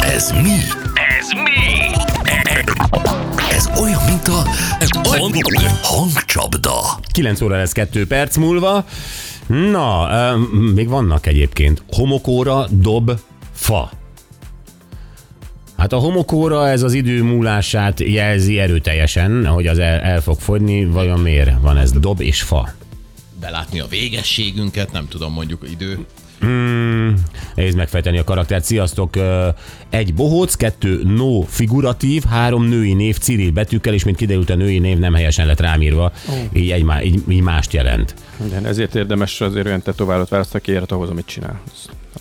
Ez mi? Ez mi? Ez olyan, mint a hangcsapda. 9 óra lesz 2 perc múlva. Na, még vannak egyébként. Homokóra, dob, fa. Hát a homokóra ez az idő múlását jelzi erőteljesen, hogy az el, el fog fogyni. Vajon miért van ez dob és fa? Belátni a végességünket, nem tudom, mondjuk idő. Hmm, nehéz megfejteni a karaktert. Sziasztok! Egy bohóc, kettő no figuratív, három női név Cyril betűkkel, és mint kiderült a női név nem helyesen lett rámírva, így, egy, így, így mást jelent. Igen, ezért érdemes azért olyan tetoválót választani, aki érhet ahhoz, amit csinál.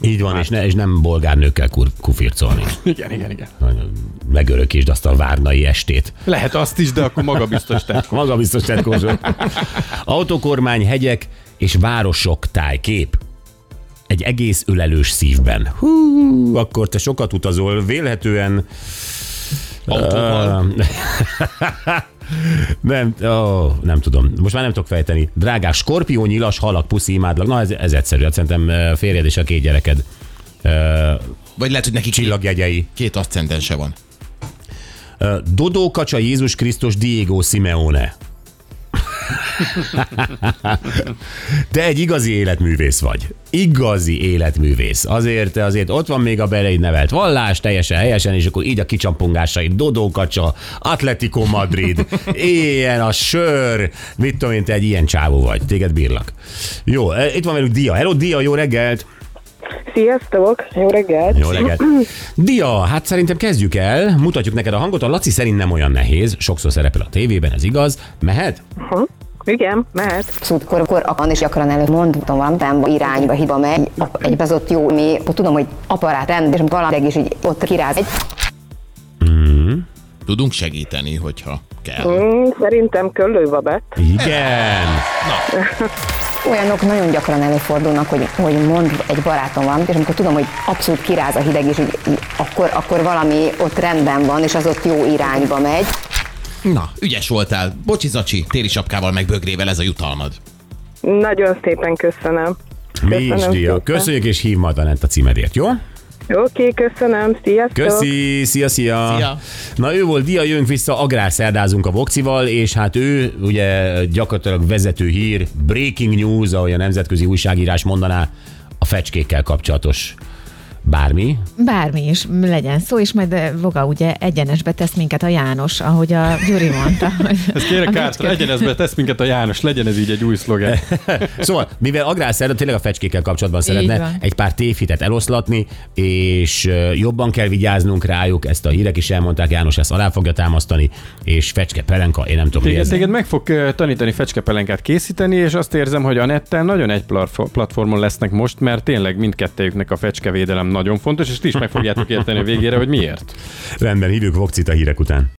Így van, és, ne, és nem bolgár nőkkel kur, kufircolni. Igen, igen, igen. Megörökítsd azt a várnai estét. Lehet azt is, de akkor maga biztos te. Maga biztos tetkózsó. Autokormány, hegyek és városok tájkép. Egy egész ölelős szívben. Hú, akkor te sokat utazol, vélhetően... Autóval. nem, ó, nem tudom. Most már nem tudok fejteni. Drágás skorpió, nyilas, halak, puszi, imádlak. Na, ez, ez egyszerű. Hát szerintem férjed és a két gyereked Vagy lehet, hogy neki két, csillagjegyei. két aszcendense van. Ö, Dodó Kacsa Jézus Krisztus Diego Simeone. Te egy igazi életművész vagy. Igazi életművész. Azért, azért ott van még a beleid nevelt vallás, teljesen helyesen, és akkor így a kicsampongásai. Dodó Kacsa, Atletico Madrid, ilyen a sör. Mit tudom én, te egy ilyen csávó vagy. Téged bírlak. Jó, eh, itt van velünk Dia. Hello, Dia, jó reggelt! Sziasztok, jó reggelt! Jó reggelt! Dia, hát szerintem kezdjük el. Mutatjuk neked a hangot. A Laci szerint nem olyan nehéz. Sokszor szerepel a tévében, ez igaz. Mehet? Igen, mehet. abszolút kor, kor akar, és gyakran előtt mondtam valamilyen irányba hiba megy, egy bezott jó, mi akkor tudom, hogy aparát rend, és valamelyik is így ott kiráz egy Tudunk segíteni, hogyha kell. Mm, szerintem köllővabet. Igen! olyanok nagyon gyakran előfordulnak, hogy, hogy mond egy barátom valamit, és amikor tudom, hogy abszolút kiráz a hideg, és így, akkor, akkor valami ott rendben van, és az ott jó irányba megy. Na, ügyes voltál. Bocsi, Zacsi, téli sapkával meg bögrével ez a jutalmad. Nagyon szépen köszönöm. Mi is, Dia. Köszönjük, és hív majd a a címedért, jó? Oké, köszönöm, sziasztok! Köszi, szia, szia. Szia. Na ő volt Dia, jönk vissza, agrárszerdázunk a Vokcival, és hát ő ugye gyakorlatilag vezető hír, breaking news, ahogy a nemzetközi újságírás mondaná, a fecskékkel kapcsolatos bármi. Bármi is legyen szó, és majd eh, Voga ugye egyenesbe tesz minket a János, ahogy a Gyuri mondta. hogy Ez kérek kártra, fecske- egyenezbe tesz minket a János, legyen ez így egy új szlogen. Szóval, mivel agrárszerda tényleg a fecskékkel kapcsolatban Így szeretne van. egy pár tévhitet eloszlatni, és ö, jobban kell vigyáznunk rájuk, ezt a hírek is elmondták, János ezt alá fogja támasztani, és fecske pelenka, én nem tudom mi Téged, ez. téged meg fog ö, tanítani fecskepelenkát készíteni, és azt érzem, hogy a netten nagyon egy platfo- platformon lesznek most, mert tényleg mindkettőjüknek a fecskevédelem nagyon fontos, és ti is meg fogjátok érteni a végére, hogy miért. Rendben, hívjuk Vokcit a hírek után.